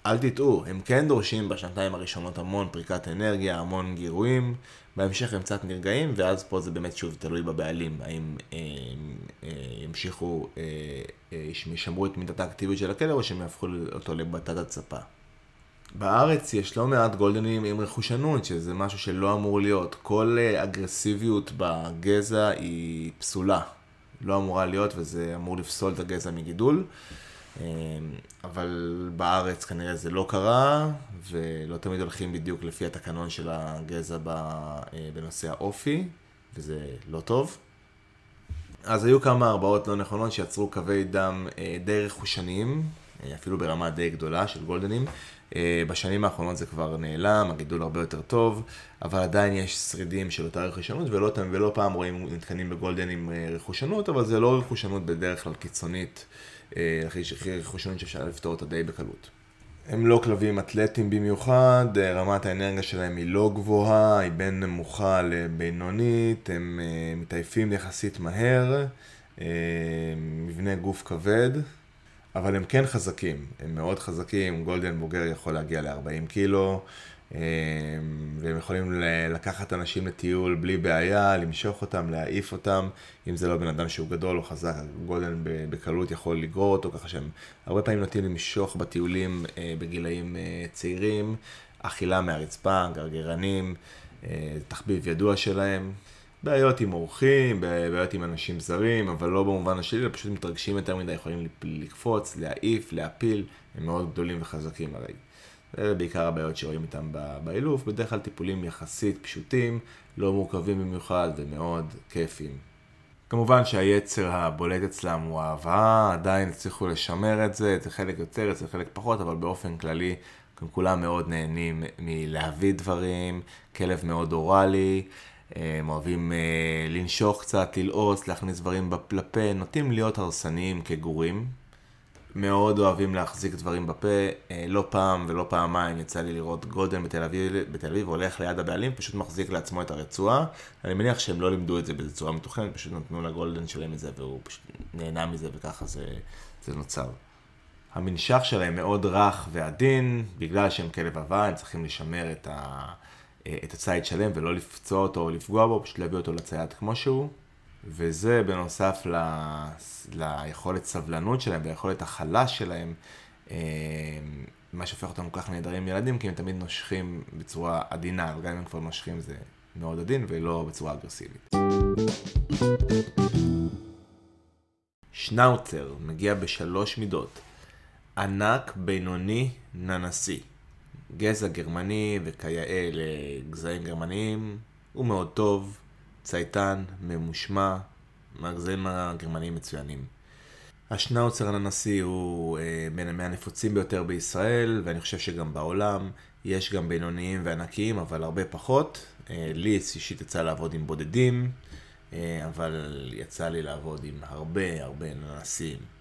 S1: אל תטעו, הם כן דורשים בשנתיים הראשונות המון פריקת אנרגיה, המון גירויים, בהמשך הם קצת נרגעים, ואז פה זה באמת שוב תלוי בבעלים, האם אה, אה, ימשיכו, ישמרו את מידת האקטיביות של הכלב, או שהם יהפכו אותו לבתת הצפה. בארץ יש לא מעט גולדנים עם רכושנות, שזה משהו שלא אמור להיות. כל אגרסיביות בגזע היא פסולה. לא אמורה להיות, וזה אמור לפסול את הגזע מגידול. אמ, אבל בארץ כנראה זה לא קרה, ולא תמיד הולכים בדיוק לפי התקנון של הגזע אה, בנושא האופי, וזה לא טוב. אז היו כמה הרבעות לא נכונות שיצרו קווי דם אה, די רכושניים, אה, אפילו ברמה די גדולה של גולדנים, אה, בשנים האחרונות זה כבר נעלם, הגידול הרבה יותר טוב, אבל עדיין יש שרידים של אותה רכושנות, ולא, ולא פעם רואים נתקנים בגולדן עם אה, רכושנות, אבל זה לא רכושנות בדרך כלל קיצונית, אה, רכושנות שאפשר לפתור אותה די בקלות. הם לא כלבים אתלטיים במיוחד, רמת האנרגיה שלהם היא לא גבוהה, היא בין נמוכה לבינונית, הם מתעייפים יחסית מהר, מבנה גוף כבד. אבל הם כן חזקים, הם מאוד חזקים, גולדן בוגר יכול להגיע ל-40 קילו, אה, והם יכולים לקחת אנשים לטיול בלי בעיה, למשוך אותם, להעיף אותם, אם זה לא בן אדם שהוא גדול או חזק, גולדן בקלות יכול לגרור אותו, ככה שהם הרבה פעמים נוטים למשוך בטיולים אה, בגילאים אה, צעירים, אכילה מהרצפה, גרגרנים, תחביב ידוע שלהם. בעיות עם אורחים, בעיות עם אנשים זרים, אבל לא במובן השלילי, אלא פשוט מתרגשים יותר מדי, יכולים לקפוץ, להעיף, להפיל, הם מאוד גדולים וחזקים הרי. זה בעיקר הבעיות שרואים איתם באילוף, בדרך כלל טיפולים יחסית פשוטים, לא מורכבים במיוחד ומאוד כיפים. כמובן שהיצר הבולט אצלם הוא אהבה, עדיין הצליחו לשמר את זה, זה חלק יותר, זה חלק פחות, אבל באופן כללי כולם מאוד נהנים מלהביא דברים, כלב מאוד אוראלי. הם אוהבים אה, לנשוך קצת, ללעוס, להכניס דברים לפה, נוטים להיות הרסניים כגורים. מאוד אוהבים להחזיק דברים בפה, אה, לא פעם ולא פעמיים יצא לי לראות גולדן בתל אביב, בתל אביב הולך ליד הבעלים, פשוט מחזיק לעצמו את הרצועה. אני מניח שהם לא לימדו את זה בצורה מתוכנת, פשוט נתנו לגולדן שלהם את זה והוא פשוט נהנה מזה וככה זה, זה נוצר. המנשך שלהם מאוד רך ועדין, בגלל שהם כלב עבה, הם צריכים לשמר את ה... אה, את הציד שלם ולא לפצוע אותו או לפגוע בו, פשוט להביא אותו לצייד כמו שהוא. וזה בנוסף ל... ליכולת סבלנות שלהם ויכולת הכלה שלהם, מה שהופך אותם כל כך נהדרים ילדים, כי הם תמיד נושכים בצורה עדינה, וגם אם הם כבר נושכים זה מאוד עדין ולא בצורה אגרסיבית. שנאוצר מגיע בשלוש מידות, ענק, בינוני, ננסי. גזע גרמני וכיאה לגזעים גרמניים, הוא מאוד טוב, צייתן, ממושמע, מהגזעים הגרמניים מצוינים. השנאוצר הננסי הוא אה, בין הנפוצים ביותר בישראל, ואני חושב שגם בעולם. יש גם בינוניים וענקיים, אבל הרבה פחות. אה, לי אישית יצא לעבוד עם בודדים, אה, אבל יצא לי לעבוד עם הרבה הרבה ננסים.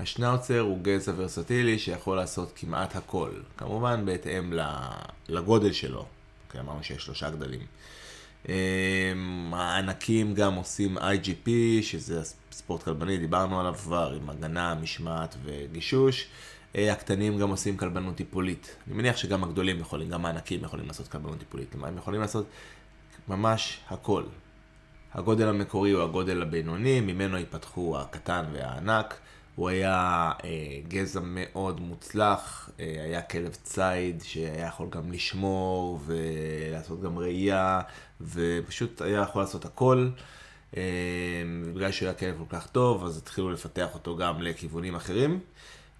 S1: השנאוצר הוא גזע ורסטילי שיכול לעשות כמעט הכל, כמובן בהתאם לגודל שלו, כי אמרנו שיש שלושה גדלים. אמ, הענקים גם עושים IGP, שזה ספורט כלבני, דיברנו עליו כבר, עם הגנה, משמעת וגישוש. אה, הקטנים גם עושים כלבנות טיפולית. אני מניח שגם הגדולים יכולים, גם הענקים יכולים לעשות כלבנות טיפולית. הם יכולים לעשות ממש הכל. הגודל המקורי הוא הגודל הבינוני, ממנו ייפתחו הקטן והענק. הוא היה אה, גזע מאוד מוצלח, אה, היה כלב ציד שהיה יכול גם לשמור ולעשות גם ראייה, ופשוט היה יכול לעשות הכל. אה, בגלל שהוא היה כלב כל כך טוב, אז התחילו לפתח אותו גם לכיוונים אחרים.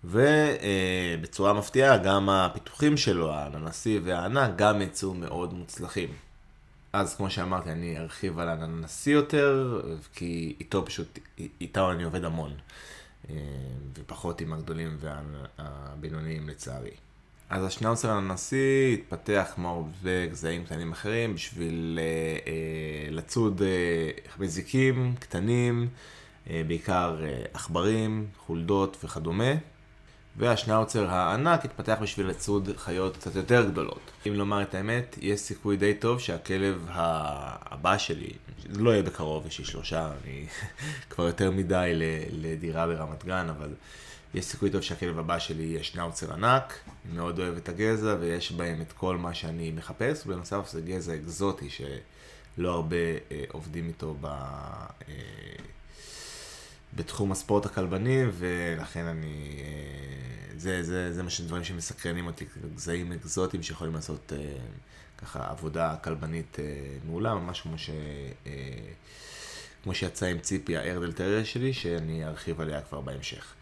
S1: ובצורה מפתיעה, גם הפיתוחים שלו, הננסי והענק, גם יצאו מאוד מוצלחים. אז כמו שאמרתי, אני ארחיב על הננסי יותר, כי איתו פשוט, איתו אני עובד המון. אה, ופחות עם הגדולים והבינוניים לצערי. אז השנאוצר הנשיא התפתח כמו הרבה גזעים קטנים אחרים בשביל אה, אה, לצוד מזיקים קטנים, בעיקר עכברים, חולדות וכדומה. והשנאוצר הענק התפתח בשביל לצוד חיות קצת יותר גדולות. אם לומר את האמת, יש סיכוי די טוב שהכלב הבא שלי, לא יהיה בקרוב, יש לי שלושה, אני כבר יותר מדי לדירה ברמת גן, אבל יש סיכוי טוב שהכלב הבא שלי יהיה שנאוצר ענק, אני מאוד אוהב את הגזע ויש בהם את כל מה שאני מחפש, ובנוסף זה גזע אקזוטי שלא הרבה אה, עובדים איתו ב... אה, בתחום הספורט הכלבני, ולכן אני... אה, זה, זה, זה מה שדברים שמסקרנים אותי, גזעים אקזוטיים שיכולים לעשות אה, ככה עבודה כלבנית אה, מעולה, ממש כמו ש... כמו שיצא עם ציפי הארדל טרר שלי, שאני ארחיב עליה כבר בהמשך,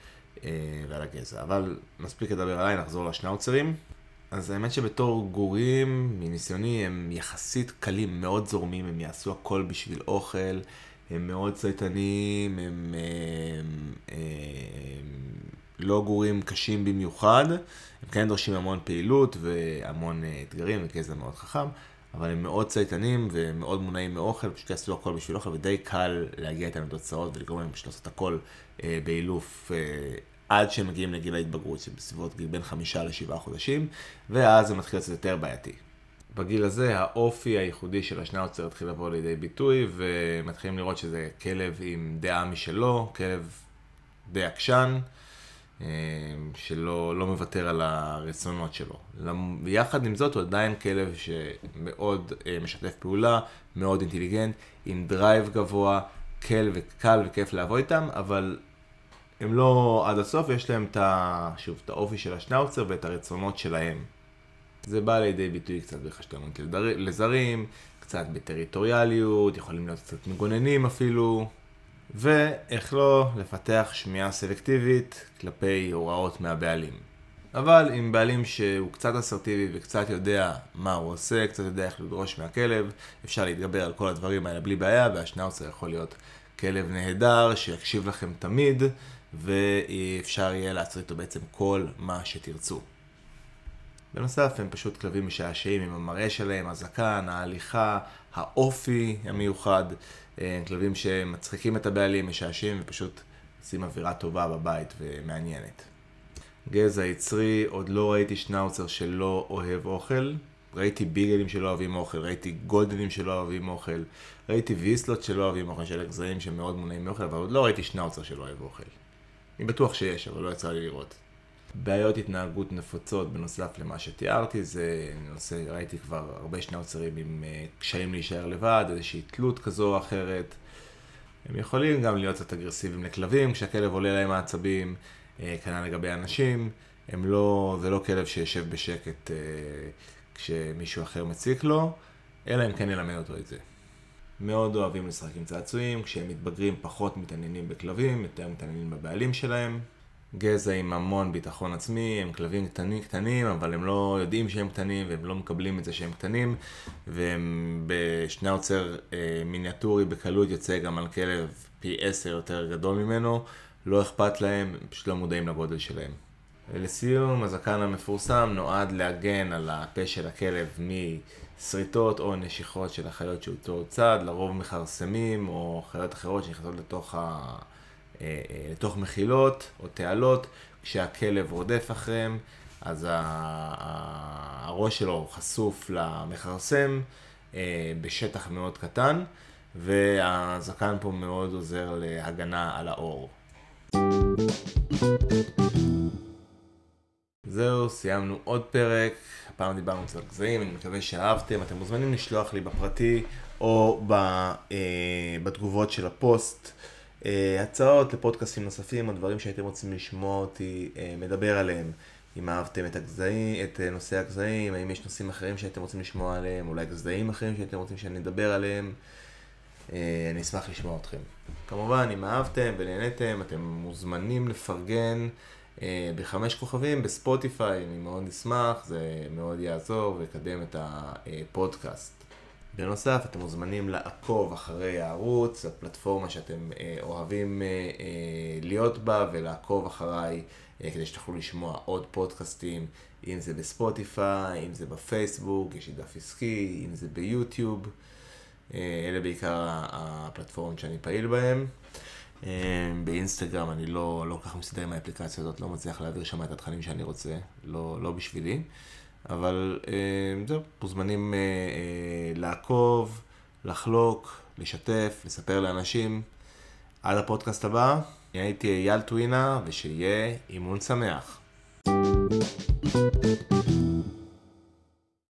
S1: ועל הגזע. אבל מספיק לדבר עליי, נחזור לשנאוצרים. אז האמת שבתור גורים, מניסיוני, הם יחסית קלים, מאוד זורמים, הם יעשו הכל בשביל אוכל. הם מאוד צייתנים, הם, הם, הם, הם לא גורים קשים במיוחד, הם כן דורשים המון פעילות והמון אה, אתגרים, וגזע מאוד חכם, אבל הם מאוד צייתנים ומאוד מונעים מאוכל, פשוט יעשו הכל בשביל אוכל, ודי קל להגיע איתם לתוצאות ולגרום להם לעשות הכל אה, באילוף. אה, עד שהם מגיעים לגיל ההתבגרות, שבסביבות גיל בין חמישה לשבעה חודשים, ואז זה מתחיל לצאת יותר בעייתי. בגיל הזה האופי הייחודי של השנאוצר התחיל לבוא לידי ביטוי, ומתחילים לראות שזה כלב עם דעה משלו, כלב די עקשן, אה, שלא לא מוותר על הרצונות שלו. ויחד עם זאת הוא עדיין כלב שמאוד אה, משתף פעולה, מאוד אינטליגנט, עם drive גבוה, קל וקל וכיף לעבוד איתם, אבל הם לא עד הסוף, יש להם את, שוב, את האופי של השנאוצר ואת הרצונות שלהם. זה בא לידי ביטוי קצת בחשדנות לזרים, קצת בטריטוריאליות, יכולים להיות קצת מגוננים אפילו, ואיך לא לפתח שמיעה סלקטיבית כלפי הוראות מהבעלים. אבל עם בעלים שהוא קצת אסרטיבי וקצת יודע מה הוא עושה, קצת יודע איך לדרוש מהכלב, אפשר להתגבר על כל הדברים האלה בלי בעיה, והשנאוצר יכול להיות כלב נהדר שיקשיב לכם תמיד, ואפשר יהיה לעשות איתו בעצם כל מה שתרצו. בנוסף, הם פשוט כלבים משעשעים עם המראה שלהם, הזקן, ההליכה, האופי המיוחד. הם כלבים שמצחיקים את הבעלים, משעשעים ופשוט עושים אווירה טובה בבית ומעניינת. גזע יצרי, עוד לא ראיתי שנאוצר שלא אוהב אוכל. ראיתי ביגלים שלא אוהבים אוכל, ראיתי גולדנים שלא אוהבים אוכל, ראיתי ויסלות שלא אוהבים אוכל, של גזעים שמאוד מונעים מאוכל, אבל עוד לא ראיתי שנאוצר שלא אוהב אוכל. אני בטוח שיש, אבל לא יצא לי לראות. בעיות התנהגות נפוצות בנוסף למה שתיארתי, זה נושא, ראיתי כבר הרבה שני עוצרים עם אה, קשיים להישאר לבד, איזושהי תלות כזו או אחרת. הם יכולים גם להיות קצת אגרסיביים לכלבים, כשהכלב עולה להם העצבים, אה, כנ"ל לגבי אנשים. הם לא, זה לא כלב שיושב בשקט אה, כשמישהו אחר מציק לו, אלא אם כן ילמד אותו את זה. מאוד אוהבים לשחק עם צעצועים, כשהם מתבגרים פחות מתעניינים בכלבים, יותר מתעניינים בבעלים שלהם. גזע עם המון ביטחון עצמי, הם כלבים קטנים קטנים, אבל הם לא יודעים שהם קטנים והם לא מקבלים את זה שהם קטנים, והם בשני עוצר אה, מיניאטורי בקלות יוצא גם על כלב פי עשר יותר גדול ממנו, לא אכפת להם, הם פשוט לא מודעים לגודל שלהם. ולסיום, הזקן המפורסם נועד להגן על הפה של הכלב משריטות או נשיכות של החיות שאותו צד, לרוב מכרסמים או חיות אחרות שנכנסות לתוך, ה... אה, אה, לתוך מחילות או תעלות, כשהכלב רודף אחריהם, אז הראש שלו חשוף למכרסם אה, בשטח מאוד קטן, והזקן פה מאוד עוזר להגנה על האור. זהו, סיימנו עוד פרק, הפעם דיברנו קצת על גזעים, אני מקווה שאהבתם, אתם מוזמנים לשלוח לי בפרטי או ב, אה, בתגובות של הפוסט הצעות לפודקאסטים נוספים או דברים שהייתם רוצים לשמוע אותי אה, מדבר עליהם. אם אהבתם את הגזעים, את אה, נושא הגזעים, האם יש נושאים אחרים שאתם רוצים לשמוע עליהם, אולי גזעים אחרים שאתם רוצים שאני אדבר עליהם, אה, אני אשמח לשמוע אתכם. כמובן, אם אהבתם ונהנתם, אתם מוזמנים לפרגן. אה, בחמש כוכבים בספוטיפיי, אני מאוד אשמח, זה מאוד יעזור ויקדם את הפודקאסט. בנוסף, אתם מוזמנים לעקוב אחרי הערוץ, הפלטפורמה שאתם אה, אוהבים אה, להיות בה, ולעקוב אחריי כדי שתוכלו לשמוע עוד פודקאסטים, אם זה בספוטיפיי, אם זה בפייסבוק, יש לי דף עסקי, אם זה ביוטיוב. אלה בעיקר הפלטפורמות שאני פעיל בהן. באינסטגרם אני לא, לא כל כך מסתדר עם האפליקציה הזאת, לא מצליח להעביר שם את התכנים שאני רוצה, לא, לא בשבילי. אבל אמ, זהו, מוזמנים אה, אה, לעקוב, לחלוק, לשתף, לספר לאנשים. עד הפודקאסט הבא, אני הייתי אייל טווינה, ושיהיה אימון שמח. thank you